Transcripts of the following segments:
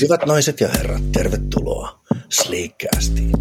Hyvät naiset ja herrat, tervetuloa Sleekcastiin.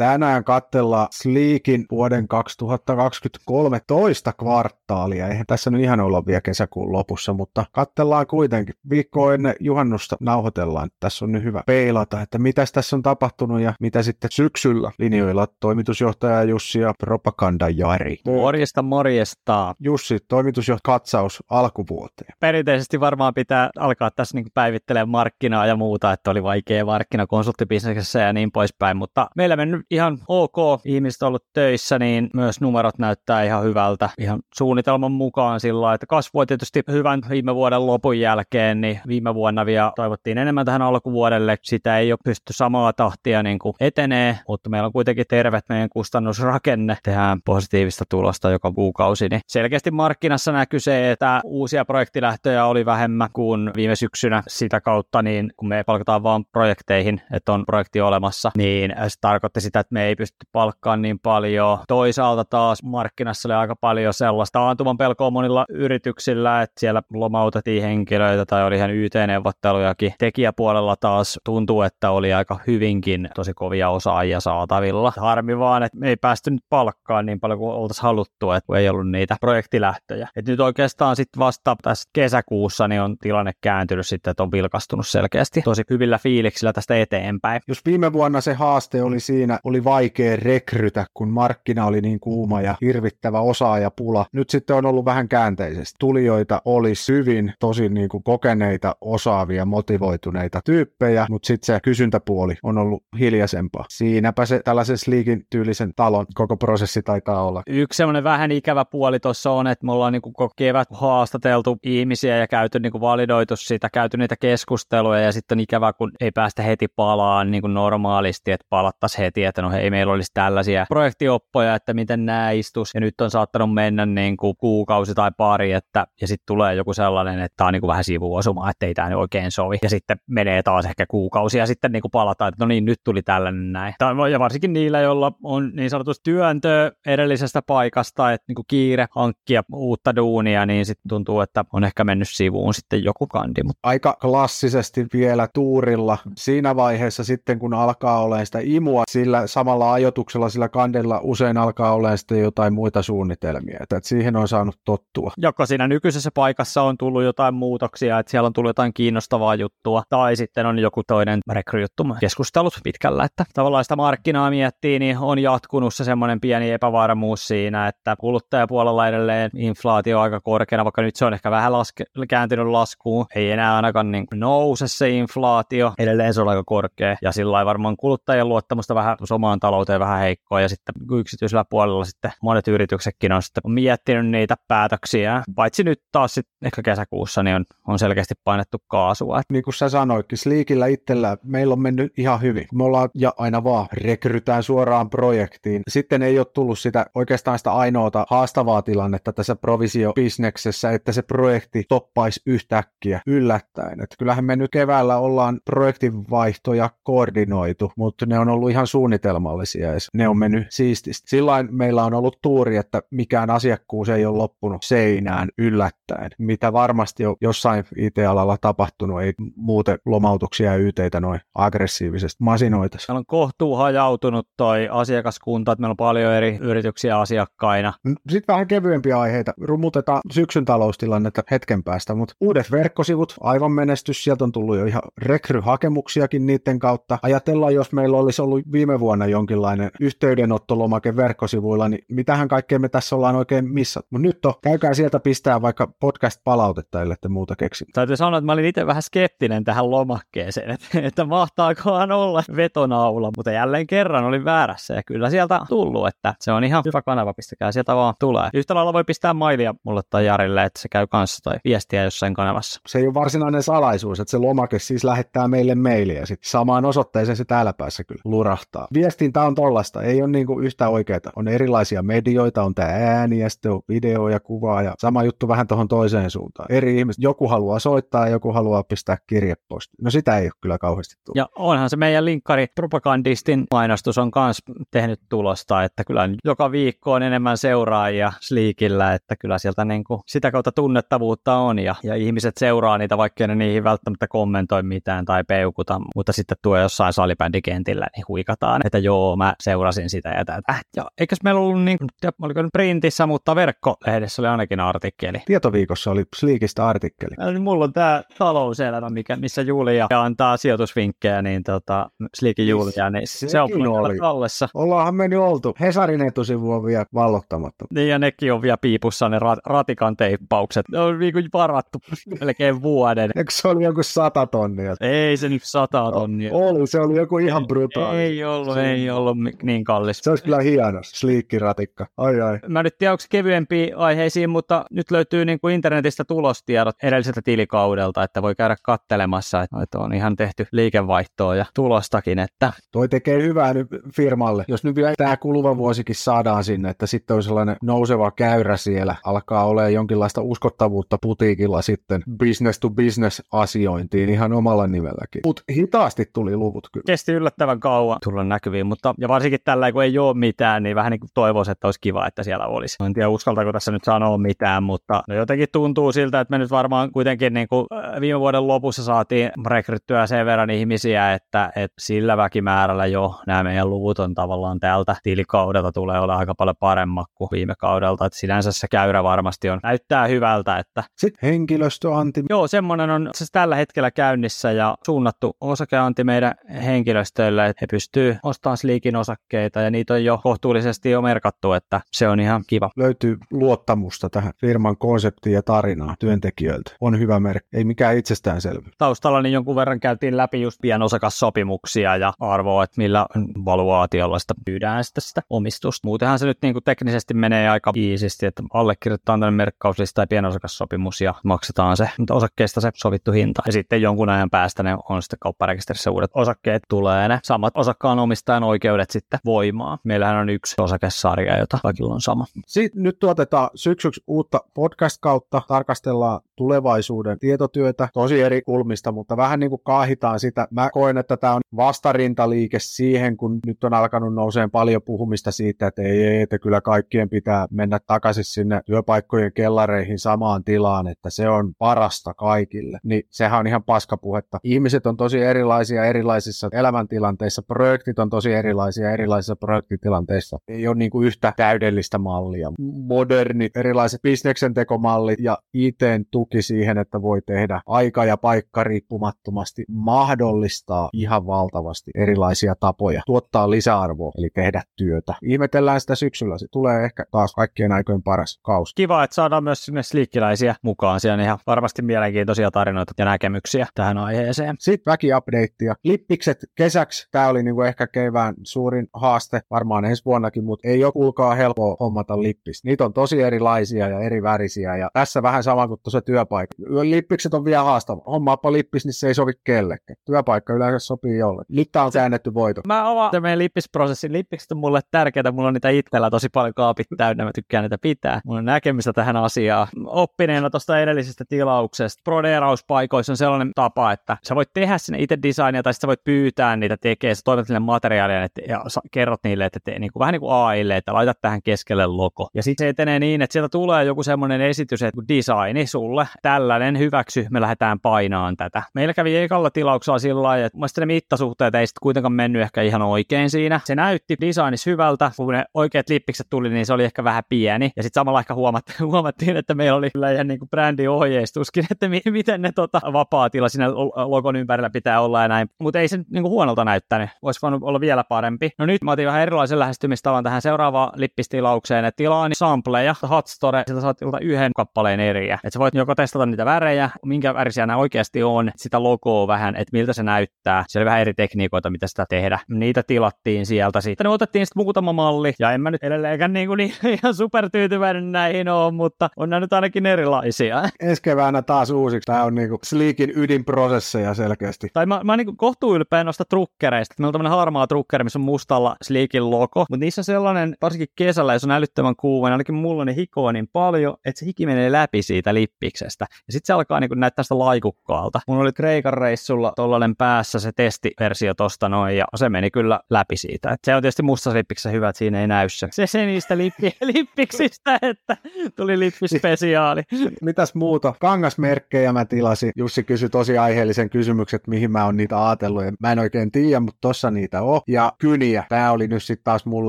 Tänään katsellaan Sleekin vuoden 2023 toista kvartaalia. Eihän tässä nyt ihan olla vielä kesäkuun lopussa, mutta katsellaan kuitenkin. Viikko ennen juhannusta nauhoitellaan. Tässä on nyt hyvä peilata, että mitä tässä on tapahtunut ja mitä sitten syksyllä linjoilla toimitusjohtaja Jussi ja propaganda Jari. Morjesta, morjesta. Jussi, toimitusjohtaja katsaus alkuvuoteen. Perinteisesti varmaan pitää alkaa tässä niin päivittelemään markkinaa ja muuta, että oli vaikea markkina konsulttibisneksessä ja niin poispäin, mutta meillä mennyt ihan ok ihmiset ollut töissä, niin myös numerot näyttää ihan hyvältä ihan suunnitelman mukaan sillä että kasvoi tietysti hyvän viime vuoden lopun jälkeen, niin viime vuonna vielä toivottiin enemmän tähän alkuvuodelle. Sitä ei ole pysty samaa tahtia niin kuin etenee, mutta meillä on kuitenkin tervet meidän kustannusrakenne. Tehdään positiivista tulosta joka kuukausi. Niin selkeästi markkinassa näkyy se, että uusia projektilähtöjä oli vähemmän kuin viime syksynä sitä kautta, niin kun me palkataan vaan projekteihin, että on projekti olemassa, niin se tarkoitti sitä, että me ei pysty palkkaamaan niin paljon. Toisaalta taas markkinassa oli aika paljon sellaista antuman pelkoa monilla yrityksillä, että siellä lomautettiin henkilöitä tai oli ihan YT-neuvottelujakin. Tekijäpuolella taas tuntuu, että oli aika hyvinkin tosi kovia osaajia saatavilla. Harmi vaan, että me ei päästy nyt palkkaan niin paljon kuin oltaisiin haluttu, että ei ollut niitä projektilähtöjä. Et nyt oikeastaan sitten vasta tässä kesäkuussa niin on tilanne kääntynyt sitten, että on vilkastunut selkeästi tosi hyvillä fiiliksillä tästä eteenpäin. Jos viime vuonna se haaste oli siinä, oli vaikea rekrytä, kun markkina oli niin kuuma ja hirvittävä osaajapula. Nyt sitten on ollut vähän käänteisesti. Tulijoita olisi hyvin tosi niin kuin kokeneita, osaavia, motivoituneita tyyppejä, mutta sitten se kysyntäpuoli on ollut hiljaisempaa. Siinäpä se tällaisen liikin tyylisen talon koko prosessi taitaa olla. Yksi semmoinen vähän ikävä puoli tuossa on, että me ollaan niin kuin kevät haastateltu ihmisiä ja käyty niin kuin validoitu sitä, käyty niitä keskusteluja ja sitten on ikävä, kun ei päästä heti palaan niin kuin normaalisti, että palattaisiin heti, että no hei, meillä olisi tällaisia projektioppoja, että miten nämä istus, ja nyt on saattanut mennä niin kuin kuukausi tai pari, että, ja sitten tulee joku sellainen, että tämä on niin kuin vähän sivuosuma, että ei tämä oikein sovi, ja sitten menee taas ehkä kuukausi, ja sitten niin kuin palataan, että no niin, nyt tuli tällainen näin. Ja varsinkin niillä, joilla on niin sanotusti työntö edellisestä paikasta, että niin kuin kiire hankkia uutta duunia, niin sitten tuntuu, että on ehkä mennyt sivuun sitten joku kandi. Mutta... Aika klassisesti vielä tuurilla siinä vaiheessa sitten, kun alkaa olemaan sitä imua, sillä samalla ajotuksella sillä kandella usein alkaa olla sitten jotain muita suunnitelmia, että, siihen on saanut tottua. Joko siinä nykyisessä paikassa on tullut jotain muutoksia, että siellä on tullut jotain kiinnostavaa juttua, tai sitten on joku toinen rekryjuttu keskustelut pitkällä, että tavallaan sitä markkinaa miettii, niin on jatkunut se semmoinen pieni epävarmuus siinä, että kuluttajapuolella edelleen inflaatio aika korkeana, vaikka nyt se on ehkä vähän laske, kääntynyt laskuun, ei enää ainakaan niin nouse se inflaatio, edelleen se on aika korkea, ja sillä varmaan kuluttajien luottamusta vähän omaan talouteen vähän heikkoa ja sitten yksityisellä puolella sitten monet yrityksetkin on sitten miettinyt niitä päätöksiä. Paitsi nyt taas sitten ehkä kesäkuussa niin on, on selkeästi painettu kaasua. Niin kuin sä sanoitkin, Sleekillä itsellä meillä on mennyt ihan hyvin. Me ollaan ja aina vaan rekrytään suoraan projektiin. Sitten ei ole tullut sitä oikeastaan sitä ainoata haastavaa tilannetta tässä provisiobisneksessä, että se projekti toppaisi yhtäkkiä yllättäen. Että kyllähän me nyt keväällä ollaan projektinvaihtoja koordinoitu, mutta ne on ollut ihan suunnitelmallisia edes. Ne on mennyt siististi. Sillain meillä on ollut tuuri, että mikään asiakkuus ei ole loppunut seinään yllättäen, mitä varmasti on jossain IT-alalla tapahtunut, ei muuten lomautuksia ja YTitä noin aggressiivisesti masinoita. Meillä on kohtuu hajautunut toi asiakaskunta, että meillä on paljon eri yrityksiä asiakkaina. Sitten vähän kevyempiä aiheita. Rummutetaan syksyn taloustilannetta hetken päästä, mutta uudet verkkosivut, aivan menestys, sieltä on tullut jo ihan rekryhakemuksiakin niiden kautta. Ajatellaan, jos meillä olisi ollut viime vuonna jonkinlainen yhteydenottolomake verkkosivuilla, niin mitähän kaikkea me tässä ollaan oikein missat. Mutta nyt on, käykää sieltä pistää vaikka podcast-palautetta, ellei muuta keksi. Täytyy sanoa, että mä olin itse vähän skeptinen tähän lomakkeeseen, että, että mahtaakohan olla vetonaula, mutta jälleen kerran olin väärässä ja kyllä sieltä tullut, että se on ihan hyvä kanava, pistäkää sieltä vaan tulee. Yhtä lailla voi pistää mailia mulle tai Jarille, että se käy kanssa tai viestiä jossain kanavassa. Se ei ole varsinainen salaisuus, että se lomake siis lähettää meille mailia sitten samaan osoitteeseen se täällä päässä kyllä lurahtaa viestintä on tollasta, ei ole niinku yhtä oikeaa. On erilaisia medioita, on tämä ääni ja sitten on video ja kuva ja sama juttu vähän tuohon toiseen suuntaan. Eri ihmiset, joku haluaa soittaa ja joku haluaa pistää kirjeposti. No sitä ei ole kyllä kauheasti tullut. Ja onhan se meidän linkkari propagandistin mainostus on myös tehnyt tulosta, että kyllä joka viikko on enemmän seuraajia Sleekillä, että kyllä sieltä niin kuin sitä kautta tunnettavuutta on ja, ja ihmiset seuraa niitä, vaikka ne niihin välttämättä kommentoi mitään tai peukuta, mutta sitten tuo jossain salibändikentillä niin huikataan, että joo, mä seurasin sitä ja tätä. Ja eikös meillä ollut, niin, oliko nyt printissä, mutta verkkolehdessä oli ainakin artikkeli. Tietoviikossa oli Sleekistä artikkeli. Ja, niin mulla on tämä talouselämä, mikä, missä Julia antaa sijoitusvinkkejä, niin tota, Sleekin Julia, niin Sekin se on oli. tallessa. Ollaanhan me nyt oltu. Hesarin etusivu on vielä vallottamatta. Niin ja nekin on vielä piipussa ne rat- ratikan teippaukset. Ne on niinku varattu melkein vuoden. Eikö se oli joku sata tonnia? Ei se nyt sata tonnia. Oli, se oli joku ihan brutaali. Ei ollut, ei ollut niin kallis. Se olisi kyllä hieno, sliikkiratikka. Ai ai. Mä nyt tiedän, onko kevyempiä aiheisiin, mutta nyt löytyy niin kuin internetistä tulostiedot edelliseltä tilikaudelta, että voi käydä kattelemassa, että on ihan tehty liikevaihtoa ja tulostakin, että Toi tekee hyvää nyt firmalle. Jos nyt vielä tämä kuluva vuosikin saadaan sinne, että sitten on sellainen nouseva käyrä siellä, alkaa olemaan jonkinlaista uskottavuutta putiikilla sitten business to business asiointiin ihan omalla nimelläkin. Mutta hitaasti tuli luvut kyllä. kesti yllättävän kauan tulla näkyviin, mutta ja varsinkin tällä kun ei ole mitään, niin vähän niin kuin toivoisin, että olisi kiva, että siellä olisi. En tiedä uskaltaako tässä nyt sanoa mitään, mutta no jotenkin tuntuu siltä, että me nyt varmaan kuitenkin niin kuin viime vuoden lopussa saatiin rekryttyä sen verran ihmisiä, että, että sillä väkimäärällä jo nämä meidän luvut on tavallaan tältä tilikaudelta tulee olla aika paljon paremmat kuin viime kaudelta, että sinänsä se käyrä varmasti on, näyttää hyvältä, että Sitten henkilöstöanti. Joo, semmoinen on siis tällä hetkellä käynnissä ja suunnattu osakeanti meidän henkilöstölle, että he pystyy ostamaan Sleekin osakkeita ja niitä on jo kohtuullisesti jo merkattu, että se on ihan kiva. Löytyy luottamusta tähän firman konseptiin ja tarinaan työntekijöiltä. On hyvä merkki. Ei mikään itsestäänselvyys. Taustalla niin jonkun verran käytiin läpi just pian osakassopimuksia ja arvoa, että millä valuaatiolla sitä myydään sitä, sitä omistusta. Muutenhan se nyt niin kuin teknisesti menee aika iisisti, että allekirjoitetaan tämmöinen merkkauslista ja pienosakassopimus ja maksetaan se mutta osakkeesta se sovittu hinta. Ja sitten jonkun ajan päästä ne on sitten kaupparekisterissä uudet osakkeet tulee ne samat osakkaan omistajan oikeudet sitten voimaan. Meillähän on yksi osakesarja, jota kaikilla on sama. Sitten nyt tuotetaan syksyksi uutta podcast-kautta, tarkastellaan tulevaisuuden tietotyötä tosi eri kulmista, mutta vähän niin kuin kaahitaan sitä. Mä koen, että tämä on vastarintaliike siihen, kun nyt on alkanut nouseen paljon puhumista siitä, että ei, ei, että kyllä kaikkien pitää mennä takaisin sinne työpaikkojen kellareihin samaan tilaan, että se on parasta kaikille. Niin sehän on ihan paskapuhetta. Ihmiset on tosi erilaisia erilaisissa elämäntilanteissa, projektit on tosi erilaisia erilaisissa projektitilanteissa. Ei ole niin kuin yhtä täydellistä mallia. Modernit, erilaiset bisneksen tekomallit ja ITn tuki siihen, että voi tehdä aika ja paikka riippumattomasti mahdollistaa ihan valtavasti erilaisia tapoja tuottaa lisäarvoa, eli tehdä työtä. Ihmetellään sitä syksyllä. Se tulee ehkä taas kaikkien aikojen paras kausi. Kiva, että saadaan myös sinne sliikkiläisiä mukaan. Siellä on ihan varmasti mielenkiintoisia tarinoita ja näkemyksiä tähän aiheeseen. Sitten väkiupdatea. Lippikset kesäksi. Tämä oli niinku ehkä kevään suurin haaste, varmaan ensi vuonnakin, mutta ei ole kuulkaa helppoa hommata lippis. Niitä on tosi erilaisia ja eri värisiä ja tässä vähän sama kuin tuossa työpaikka. Lippikset on vielä haastava. Hommaappa lippis, niin se ei sovi kellekään. Työpaikka yleensä sopii jolle. Litta on säännetty voito. Mä oon meidän lippisprosessin. Lippikset on mulle tärkeää. Mulla on niitä itsellä tosi paljon kaapit täynnä. Mä tykkään niitä pitää. Mulla on näkemistä tähän asiaan. Oppineena tuosta edellisestä tilauksesta. Prodeerauspaikoissa on sellainen tapa, että sä voit tehdä sinne itse designia tai sä voit pyytää niitä tekee. Sä niille materiaalia että, ja sa- kerrot niille, että tee niin kuin, vähän niin kuin AIlle, että laita tähän keskelle logo. Ja sitten se etenee niin, että sieltä tulee joku semmoinen esitys, että designi sulle, tällainen hyväksy, me lähdetään painaan tätä. Meillä kävi ekalla tilauksella sillä lailla, että mun mielestä ne mittasuhteet ei sitten kuitenkaan mennyt ehkä ihan oikein siinä. Se näytti designissa hyvältä, kun ne oikeat lippikset tuli, niin se oli ehkä vähän pieni. Ja sitten samalla ehkä huomattiin, huomattiin, että meillä oli kyllä ihan niin brändiohjeistuskin, että mi- miten ne tota, vapaa-tila siinä logon ympärillä pitää olla ja näin. Mutta ei se niin kuin huonolta näyttänyt. Olisi voinut olla vielä parempi. No nyt mä otin vähän erilaisen lähestymistavan tähän seuraavaan lippistilaukseen, että tilaani sampleja, hotstore, sieltä saat ilta yhden kappaleen eriä. Että sä voit joko testata niitä värejä, minkä värisiä nämä oikeasti on, sitä logoa vähän, että miltä se näyttää. Siellä oli vähän eri tekniikoita, mitä sitä tehdä. Niitä tilattiin sieltä. Sitten ne otettiin sitten muutama malli, ja en mä nyt edelleenkään niin kuin niin, ihan supertyytyväinen näihin ole, mutta on nämä nyt ainakin erilaisia. Ensi keväänä taas uusiksi. Tämä on niinku Sleekin ydinprosesseja selkeästi. Tai mä, mä niin kohtuu ylpeä noista trukkereista. Meillä on tämmöinen Ilmaa Trucker, missä on mustalla Sleekin logo, mutta niissä on sellainen, varsinkin kesällä, jos on älyttömän kuuma, niin ainakin mulla niin hikoa niin paljon, että se hiki menee läpi siitä lippiksestä. Ja sitten se alkaa niin näyttää sitä laikukkaalta. Mun oli Kreikan reissulla tollainen päässä se testiversio tosta noin, ja se meni kyllä läpi siitä. Et se on tietysti mustassa lippiksessä hyvä, että siinä ei näy se. Se, se niistä lippi, lippiksistä, että tuli lippispesiaali. Mitäs muuta? Kangasmerkkejä mä tilasin. Jussi kysyi tosi aiheellisen kysymyksen, että mihin mä oon niitä ajatellut. Ja mä en oikein tiedä, mutta tossa niitä. Ja kyniä. Tämä oli nyt sitten taas mun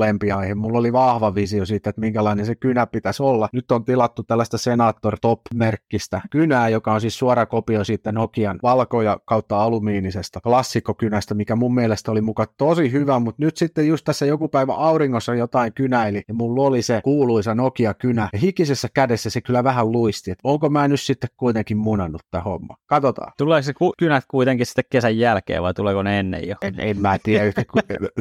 lempiaihe. Mulla oli vahva visio siitä, että minkälainen se kynä pitäisi olla. Nyt on tilattu tällaista Senator Top-merkkistä kynää, joka on siis suora kopio siitä Nokian valkoja kautta alumiinisesta klassikkokynästä, mikä mun mielestä oli muka tosi hyvä, mutta nyt sitten just tässä joku päivä auringossa jotain kynäili ja mulla oli se kuuluisa Nokia-kynä ja hikisessä kädessä se kyllä vähän luisti, että onko mä nyt sitten kuitenkin munannut tämä homma. Katsotaan. Tuleeko se ku- kynät kuitenkin sitten kesän jälkeen vai tuleeko ne ennen jo? En, en mä tiedä yhtä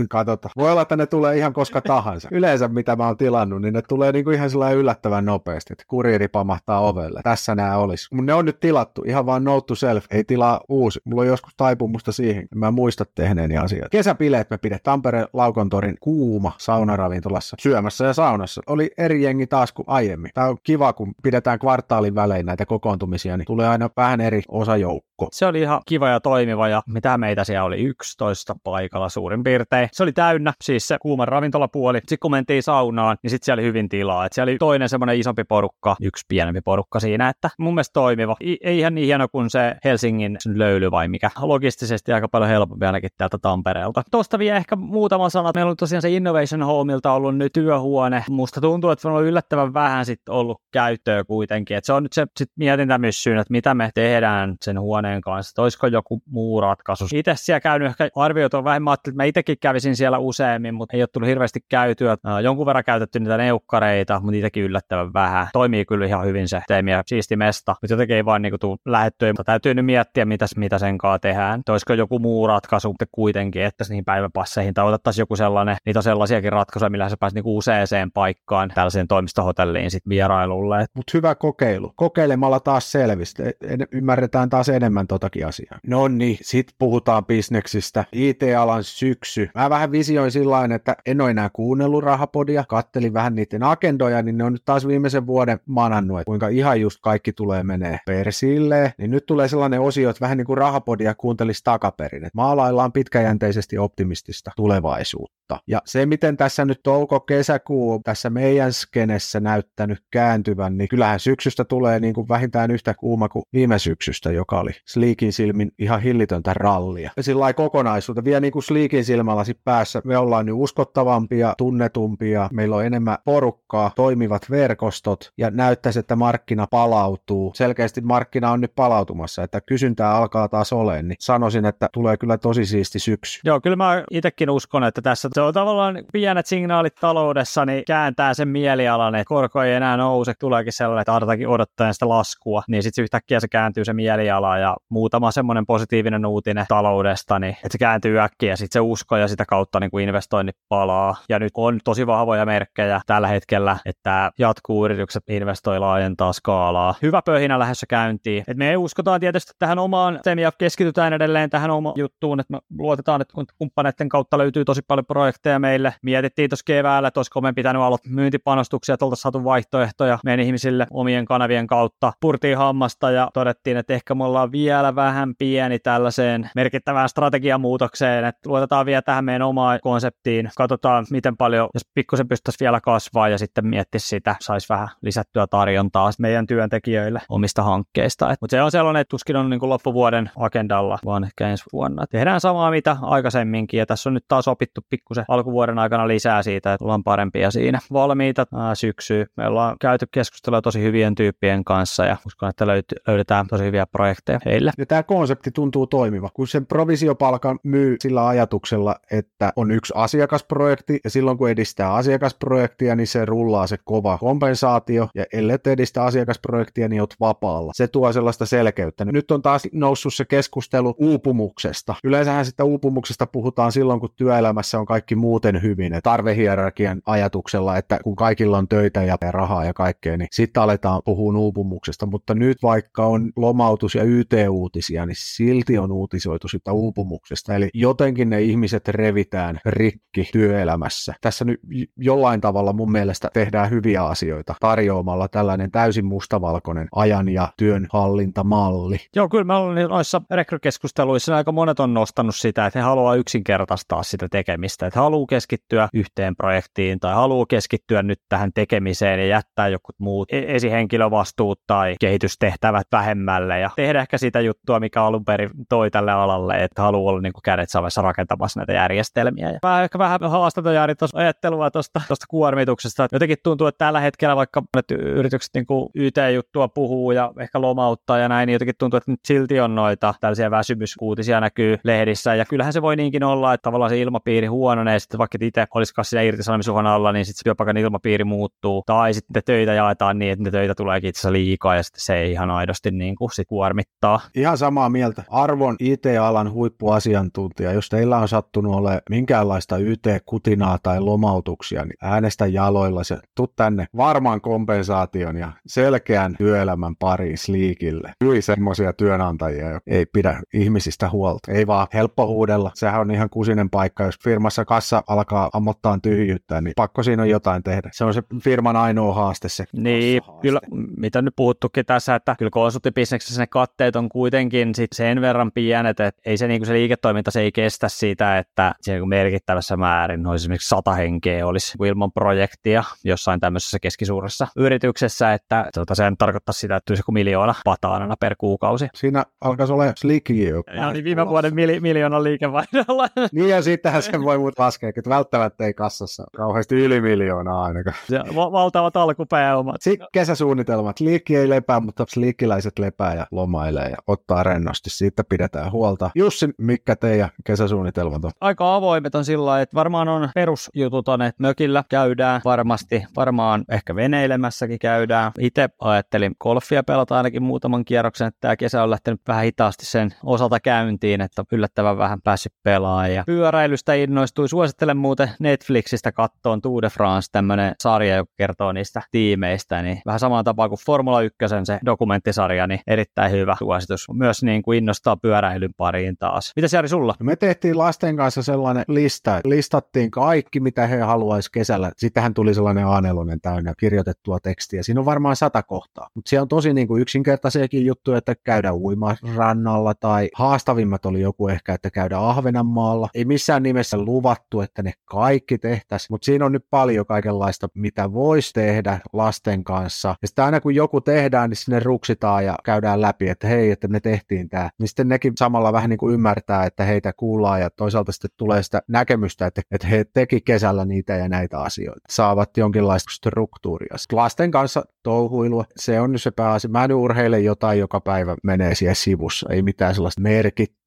katsotaan. Voi olla, että ne tulee ihan koska tahansa. Yleensä mitä mä oon tilannut, niin ne tulee niinku ihan sellainen yllättävän nopeasti, että kuriiri pamahtaa ovelle. Tässä nämä olisi. Mun ne on nyt tilattu, ihan vaan note to self, ei tilaa uusi. Mulla on joskus taipumusta siihen, mä muista tehneeni asiat. Kesäpileet me pidetään Tampereen Laukontorin kuuma saunaravintolassa syömässä ja saunassa. Oli eri jengi taas kuin aiemmin. Tää on kiva, kun pidetään kvartaalin välein näitä kokoontumisia, niin tulee aina vähän eri osajoukko. Se oli ihan kiva ja toimiva ja mitä meitä siellä oli 11 paikalla suurin piirtein. Se oli täynnä, siis se kuuman ravintolapuoli. Sitten kun mentiin saunaan, niin sitten siellä oli hyvin tilaa. Et siellä oli toinen semmoinen isompi porukka, yksi pienempi porukka siinä, että mun mielestä toimiva. I- ei ihan niin hieno kuin se Helsingin löyly vai mikä. Logistisesti aika paljon helpompi ainakin täältä Tampereelta. Tuosta vielä ehkä muutama sana. Meillä on tosiaan se Innovation Homeilta ollut nyt työhuone. Musta tuntuu, että on ollut yllättävän vähän sitten ollut käyttöä kuitenkin. Et se on nyt se sit mietintämyssyyn, että mitä me tehdään sen huoneen kanssa. Että olisiko joku muu ratkaisu. Itse siellä käynyt ehkä arvioitu on vähemmän, että mä itsekin kävisin siellä useammin, mutta ei ole tullut hirveästi käytyä. Jonkun verran käytetty niitä neukkareita, mutta niitäkin yllättävän vähän. Toimii kyllä ihan hyvin se teemiä siisti mesta, mutta jotenkin ei vaan niinku tuu lähettyä. Mutta täytyy nyt miettiä, mitä, mitä sen kanssa tehdään. Olisiko joku muu ratkaisu mutta kuitenkin, että niihin päiväpasseihin tai otettaisiin joku sellainen, niitä on sellaisiakin ratkaisuja, millä se pääsi niinku useaseen paikkaan tällaiseen toimistohotelliin sit vierailulle. Mutta hyvä kokeilu. Kokeilemalla taas selvistä. Ymmärretään taas enemmän totakin asiaa. No niin, sit puhutaan bisneksistä. IT-alan syksy. Mä vähän visioin sillä että en ole enää kuunnellut rahapodia, kattelin vähän niiden agendoja, niin ne on nyt taas viimeisen vuoden manannut, että kuinka ihan just kaikki tulee menee persille. Niin nyt tulee sellainen osio, että vähän niin kuin rahapodia kuuntelisi takaperin. Että maalaillaan pitkäjänteisesti optimistista tulevaisuutta. Ja se, miten tässä nyt touko-kesäkuu tässä meidän skenessä näyttänyt kääntyvän, niin kyllähän syksystä tulee niin kuin vähintään yhtä kuuma kuin viime syksystä, joka oli Sleekin silmin ihan hillitöntä rallia. Ja sillä kokonaisuutta, vielä niin kuin Sleekin silmällä päässä, me ollaan nyt uskottavampia, tunnetumpia, meillä on enemmän porukkaa, toimivat verkostot. Ja näyttäisi, että markkina palautuu. Selkeästi markkina on nyt palautumassa, että kysyntää alkaa taas olemaan, niin sanoisin, että tulee kyllä tosi siisti syksy. Joo, kyllä mä itsekin uskon, että tässä se on tavallaan pienet signaalit taloudessa, niin kääntää sen mielialan, että korko ei enää nouse, tuleekin sellainen, että odottaen sitä laskua, niin sitten yhtäkkiä se kääntyy se mieliala ja muutama semmoinen positiivinen uutinen taloudesta, niin että se kääntyy äkkiä ja sitten se usko ja sitä kautta niin kuin investoinnit palaa. Ja nyt on tosi vahvoja merkkejä tällä hetkellä, että jatkuu yritykset investoi laajentaa skaalaa. Hyvä pöhinä lähdössä käyntiin. Et me uskotaan tietysti tähän omaan ja keskitytään edelleen tähän omaan juttuun, että me luotetaan, että kumppaneiden kautta löytyy tosi paljon projekteja meille. Mietittiin tuossa keväällä, että olisiko me pitänyt aloittaa myyntipanostuksia, että saatu vaihtoehtoja meidän ihmisille omien kanavien kautta. Purtiin hammasta ja todettiin, että ehkä me ollaan vielä vähän pieni tällaiseen merkittävään strategiamuutokseen, että luotetaan vielä tähän meidän omaan konseptiin, katsotaan miten paljon, jos pikkusen pystyttäisiin vielä kasvaa ja sitten miettiä sitä, saisi vähän lisättyä tarjontaa meidän työntekijöille omista hankkeista. Mutta se on sellainen, että tuskin on niin kuin loppuvuoden agendalla, vaan ehkä ensi vuonna. Tehdään samaa mitä aikaisemminkin ja tässä on nyt taas opittu pikkusen alkuvuoden aikana lisää siitä, että ollaan parempia siinä. Valmiita ää, syksyä. Me ollaan käyty keskustelua tosi hyvien tyyppien kanssa ja uskon, että löyt- löydetään tosi hyviä projekteja heille. Ja tämä konsepti tuntuu toimiva, kun sen provisiopalkan myy sillä ajatuksella, että on yksi asiakasprojekti ja silloin kun edistää asiakasprojektia, niin se rullaa se kova kompensaatio ja ellei edistä asiakasprojektia, niin oot vapaalla. Se tuo sellaista selkeyttä. Nyt on taas noussut se keskustelu uupumuksesta. Yleensähän sitä uupumuksesta puhutaan silloin, kun työelämässä on kaikki muuten hyvin. Tarvehierarkian ajatuksella, että kun kaikilla on töitä ja rahaa ja kaikkea, niin sitten aletaan puhua uupumuksesta. Mutta nyt vaikka on lomautus ja YT Yle-uutisia, niin silti on uutisoitu sitä uupumuksesta. Eli jotenkin ne ihmiset revitään rikki työelämässä. Tässä nyt jollain tavalla mun mielestä tehdään hyviä asioita tarjoamalla tällainen täysin mustavalkoinen ajan ja työn hallintamalli. Joo, kyllä mä olen noissa rekrykeskusteluissa aika monet on nostanut sitä, että he haluaa yksinkertaistaa sitä tekemistä, että haluaa keskittyä yhteen projektiin tai haluaa keskittyä nyt tähän tekemiseen ja jättää joku muut e- esihenkilövastuut tai kehitystehtävät vähemmälle ja tehdä ehkä sitä juttua, mikä alun perin toi tälle alalle, että haluaa olla niin kuin kädet savessa rakentamassa näitä järjestelmiä. Ja vähän, ehkä vähän haastaton Jari tuossa ajattelua tuosta kuormituksesta. Jotenkin tuntuu, että tällä hetkellä vaikka monet yritykset niin kuin YT-juttua puhuu ja ehkä lomauttaa ja näin, niin jotenkin tuntuu, että nyt silti on noita tällaisia väsymyskuutisia näkyy lehdissä. Ja kyllähän se voi niinkin olla, että tavallaan se ilmapiiri huononee, sitten vaikka itse olisikaan siinä irtisanomisuhan alla, niin sitten työpaikan ilmapiiri muuttuu. Tai sitten töitä jaetaan niin, että ne töitä tuleekin itse asiassa liikaa ja sitten se ei ihan aidosti niin kuin sit kuormittaa. Ihan samaa mieltä. Arvon IT-alan huippuasiantuntija, jos teillä on sattunut ole minkäänlaista YT-kutinaa tai lomautuksia, niin äänestä jaloilla se. Tuu tänne varmaan kompensaation ja selkeän työelämän pariin sliikille. Yli semmoisia työnantajia, jotka ei pidä ihmisistä huolta. Ei vaan helppo huudella. Sehän on ihan kusinen paikka, jos firmassa kassa alkaa ammottaa tyhjyyttä, niin pakko siinä on jotain tehdä. Se on se firman ainoa haaste se. Niin, kyllä, mitä nyt puhuttukin tässä, että kyllä konsulttibisneksessä ne katteet on kuitenkin sit sen verran pienet, että ei se, niinku se liiketoiminta se ei kestä sitä, että se niinku merkittävässä määrin olisi esimerkiksi sata henkeä olisi ilman projektia jossain tämmöisessä keskisuuressa yrityksessä, että tuota, se tarkoittaa sitä, että joku miljoona pataanana per kuukausi. Siinä alkaisi olla sliikki jo. Ja niin viime vuoden mili- miljoonan liikevaihdolla. niin ja sittenhän sen voi muut laskea, että välttämättä ei kassassa kauheasti yli miljoonaa ainakaan. Ja va- valtavat alkupääomat. Sitten kesäsuunnitelmat. Liikki ei lepää, mutta liikkiläiset lepää ja lomailee ja ottaa rennosti. Siitä pidetään huolta. Jussi, mikä teidän kesäsuunnitelmat on? Aika avoimet on sillä että varmaan on perusjutut on, että mökillä käydään varmasti, varmaan ehkä veneilemässäkin käydään. Itse ajattelin golfia pelata ainakin muutaman kierroksen, että tämä kesä on lähtenyt vähän hitaasti sen osalta käyntiin, että yllättävän vähän päässyt pelaamaan. Ja pyöräilystä innostui. Suosittelen muuten Netflixistä kattoon Tour de France, tämmöinen sarja, joka kertoo niistä tiimeistä, niin vähän samaan tapaan kuin Formula 1 se dokumenttisarja, niin erittäin hyvä suositus. Myös niin kuin innostaa pyöräilyn pariin taas. Mitä Jari sulla? Me tehtiin lasten kanssa sellainen lista. Listattiin kaikki, mitä he haluaisi kesällä. Sittenhän tuli sellainen a täynnä kirjoitettua tekstiä. Siinä on varmaan sata kohtaa. Mutta siellä on tosi niin kuin yksinkertaisiakin juttuja, että käydään uimarannalla tai haastavimmat oli joku ehkä, että käydään Ahvenanmaalla. Ei missään nimessä luvattu, että ne kaikki tehtäisiin, mutta siinä on nyt paljon kaikenlaista, mitä voisi tehdä lasten kanssa. Ja sitten aina kun joku tehdään, niin sinne ruksitaan ja käydään läpi, että hei, että me tehtiin tämä. Niin sitten nekin samalla vähän niin kuin ymmärtää, että heitä kuullaan ja toisaalta sitten tulee sitä näkemystä, että, että he teki kesällä niitä ja näitä asioita. Saavat jonkinlaista struktuuria. Lasten kanssa touhuilua, se on nyt se pääasia. Mä nyt urheilen jotain, joka päivä menee siellä sivussa, ei mitään sellaista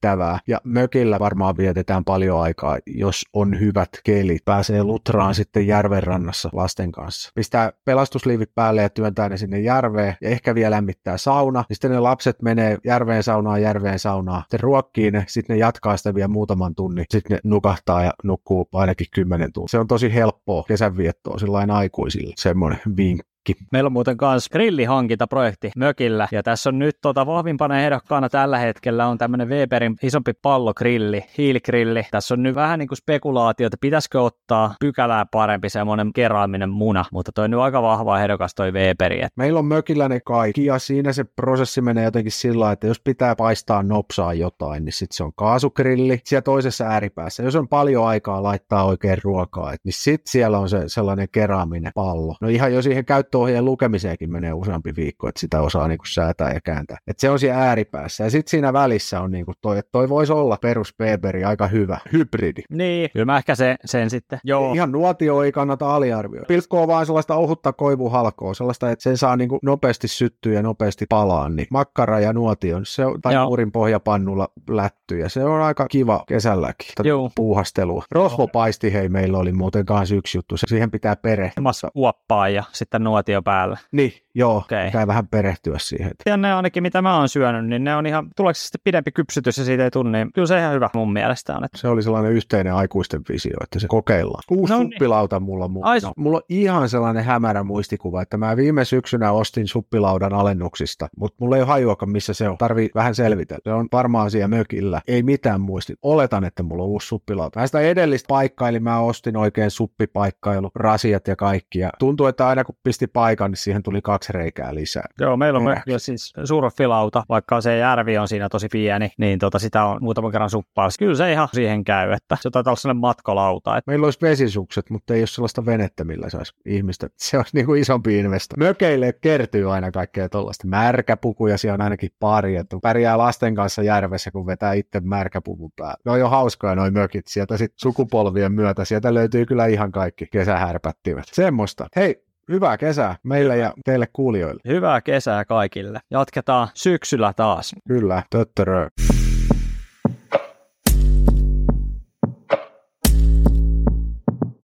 merkittävää. Ja mökillä varmaan vietetään paljon aikaa, jos on hyvät kelit. Pääsee lutraan sitten järven rannassa lasten kanssa. Pistää pelastusliivit päälle ja työntää ne sinne järveen ja ehkä vielä lämmittää sauna. Ja sitten ne lapset menee järveen saunaan, järveen saunaan. Sitten ruokkii ne, sitten ne jatkaa sitä vielä muutaman tunnin. Sitten ne nukahtaa ja nukkuu ainakin kymmenen tuntia. Se on tosi helppoa kesänviettoa sillain aikuisille. Semmoinen vinkki kaikki. Meillä on muuten myös grillihankintaprojekti mökillä, ja tässä on nyt tota, vahvimpana ehdokkaana tällä hetkellä on tämmöinen Weberin isompi pallogrilli, hiiligrilli. Tässä on nyt vähän niin kuin spekulaatio, että pitäisikö ottaa pykälää parempi semmoinen keraaminen muna, mutta toi nyt aika vahva ehdokas toi Weberi. Että... Meillä on mökillä ne kaikki, ja siinä se prosessi menee jotenkin sillä että jos pitää paistaa nopsaa jotain, niin sitten se on kaasugrilli siellä toisessa ääripäässä. Jos on paljon aikaa laittaa oikein ruokaa, niin sitten siellä on se sellainen keraaminen pallo. No ihan jo siihen käyttö käyttöohjeen lukemiseenkin menee useampi viikko, että sitä osaa niin kuin säätää ja kääntää. Et se on siellä ääripäässä. Ja sitten siinä välissä on niin kuin toi, että toi voisi olla perus Beberi aika hyvä hybridi. Niin, kyllä mä ehkä se, sen sitten. Joo. Ihan nuotio ei kannata aliarvioida. Pilkkoa vaan sellaista ohutta koivuhalkoa, sellaista, että sen saa niin kuin nopeasti syttyä ja nopeasti palaa. Niin makkara ja nuotio, se on, tai uurin pohjapannulla lätty, ja se on aika kiva kesälläkin. Joo. Puuhastelua. Rosvopaisti hei meillä oli muuten kanssa yksi juttu, se siihen pitää perehtyä. Uoppaa ja sitten nuotio installaatio päällä. Niin, joo, okay. vähän perehtyä siihen. Ja ne ainakin, mitä mä oon syönyt, niin ne on ihan, tuleeko sitten pidempi kypsytys ja siitä ei tunne, niin kyllä se ihan hyvä mun mielestä on. Että Se oli sellainen yhteinen aikuisten visio, että se kokeillaan. Uusi No niin. suppilauta mulla on. Ai, No, mulla on ihan sellainen hämärä muistikuva, että mä viime syksynä ostin suppilaudan alennuksista, mutta mulla ei ole hajuakaan, missä se on. Tarvii vähän selvitellä. Se on varmaan siellä mökillä. Ei mitään muisti. Oletan, että mulla on uusi suppilauta. Mä sitä edellistä paikkailin, mä ostin oikein suppipaikkailu, rasiat ja kaikki. Ja tuntuu, että aina kun pisti paikan, niin siihen tuli kaksi reikää lisää. Joo, meillä on myös siis surfilauta, vaikka se järvi on siinä tosi pieni, niin tota, sitä on muutaman kerran suppaa. Kyllä se ihan siihen käy, että se taitaa olla sellainen matkalauta. Että Meillä olisi vesisukset, mutta ei ole sellaista venettä, millä saisi ihmistä. Se olisi niin kuin isompi investo. Mökeille kertyy aina kaikkea tuollaista. Märkäpukuja siellä on ainakin pari, että pärjää lasten kanssa järvessä, kun vetää itse märkäpuvun päälle. Ne on jo hauskoja noi mökit sieltä sitten sukupolvien myötä. Sieltä löytyy kyllä ihan kaikki kesähärpättimet. Semmoista. Hei, hyvää kesää meille ja teille kuulijoille. hyvää kesää kaikille. Jatketaan syksyllä taas. Kyllä, töttörö.